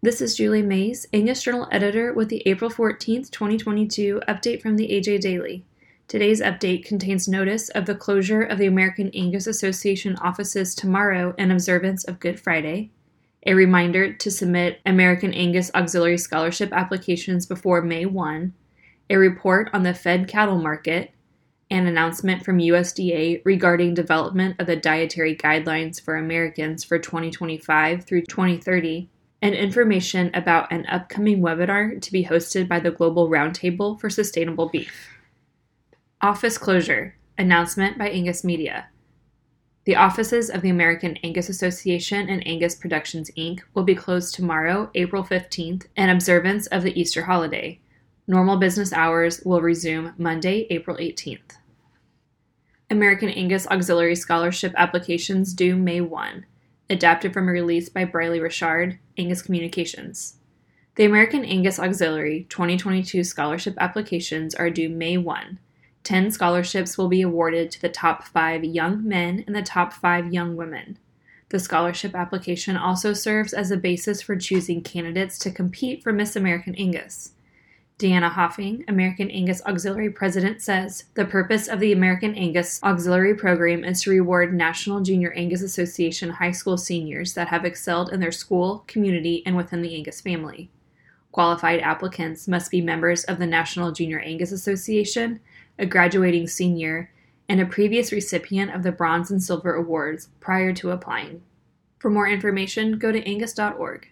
This is Julie Mays, Angus Journal editor with the April 14th, 2022 update from the AJ Daily. Today's update contains notice of the closure of the American Angus Association offices tomorrow in observance of Good Friday, a reminder to submit American Angus Auxiliary Scholarship applications before May 1, a report on the fed cattle market, an announcement from USDA regarding development of the dietary guidelines for Americans for 2025 through 2030, and information about an upcoming webinar to be hosted by the Global Roundtable for Sustainable Beef. Office closure announcement by Angus Media. The offices of the American Angus Association and Angus Productions Inc. will be closed tomorrow, April 15th, in observance of the Easter holiday. Normal business hours will resume Monday, April 18th. American Angus Auxiliary Scholarship applications due May 1. Adapted from a release by Briley Richard, Angus Communications. The American Angus Auxiliary 2022 scholarship applications are due May 1. 10 scholarships will be awarded to the top five young men and the top five young women. The scholarship application also serves as a basis for choosing candidates to compete for Miss American Angus. Deanna Hoffing, American Angus Auxiliary President, says the purpose of the American Angus Auxiliary Program is to reward National Junior Angus Association high school seniors that have excelled in their school, community, and within the Angus family. Qualified applicants must be members of the National Junior Angus Association a graduating senior, and a previous recipient of the Bronze and Silver Awards prior to applying. For more information, go to angus.org.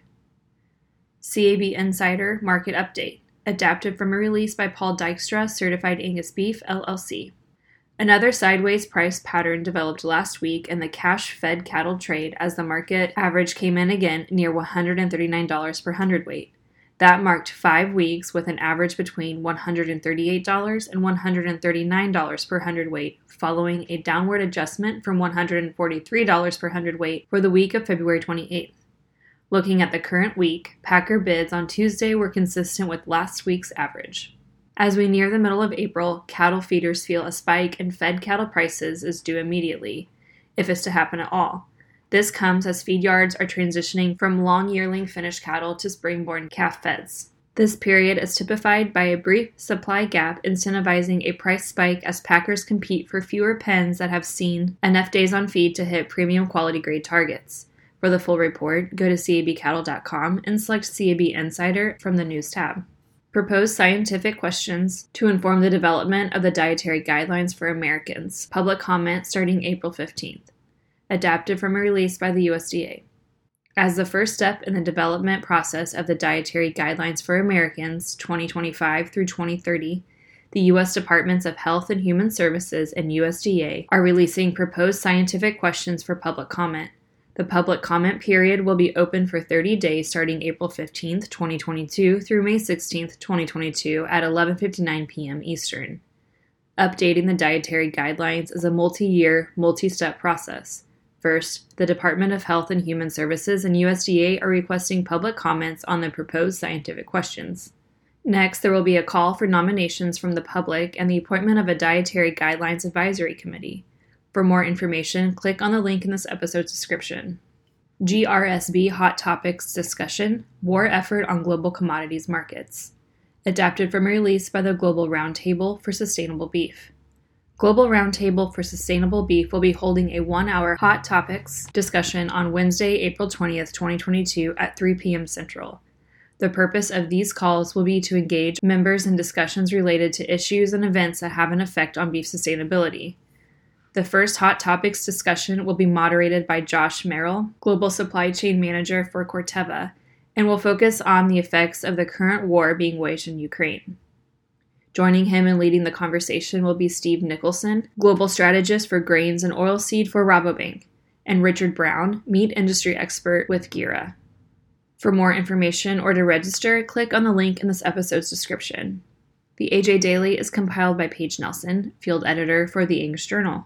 CAB Insider Market Update, adapted from a release by Paul Dykstra, Certified Angus Beef, LLC. Another sideways price pattern developed last week in the cash fed cattle trade as the market average came in again near $139 per hundredweight. That marked five weeks with an average between $138 and $139 per hundredweight, following a downward adjustment from $143 per hundredweight for the week of February 28th. Looking at the current week, Packer bids on Tuesday were consistent with last week's average. As we near the middle of April, cattle feeders feel a spike in fed cattle prices is due immediately, if it's to happen at all this comes as feed yards are transitioning from long yearling finished cattle to springborn calf feds. This period is typified by a brief supply gap incentivizing a price spike as packers compete for fewer pens that have seen enough days on feed to hit premium quality grade targets. For the full report, go to cabcattle.com and select CAB Insider from the News tab. Proposed scientific questions to inform the development of the dietary guidelines for Americans. Public comment starting April 15th adapted from a release by the USDA. As the first step in the development process of the Dietary Guidelines for Americans 2025 through 2030, the U.S. Departments of Health and Human Services and USDA are releasing proposed scientific questions for public comment. The public comment period will be open for 30 days starting April 15, 2022 through May 16, 2022 at 11:59 p.m. Eastern. Updating the dietary guidelines is a multi-year, multi-step process. First, the Department of Health and Human Services and USDA are requesting public comments on the proposed scientific questions. Next, there will be a call for nominations from the public and the appointment of a Dietary Guidelines Advisory Committee. For more information, click on the link in this episode's description. GRSB Hot Topics Discussion War Effort on Global Commodities Markets. Adapted from a release by the Global Roundtable for Sustainable Beef. Global Roundtable for Sustainable Beef will be holding a one hour hot topics discussion on Wednesday, April 20th, 2022 at 3 p.m. Central. The purpose of these calls will be to engage members in discussions related to issues and events that have an effect on beef sustainability. The first Hot Topics discussion will be moderated by Josh Merrill, Global Supply Chain Manager for Corteva, and will focus on the effects of the current war being waged in Ukraine. Joining him and leading the conversation will be Steve Nicholson, global strategist for grains and oilseed for Rabobank, and Richard Brown, meat industry expert with Gira. For more information or to register, click on the link in this episode's description. The AJ Daily is compiled by Paige Nelson, field editor for the Angus Journal.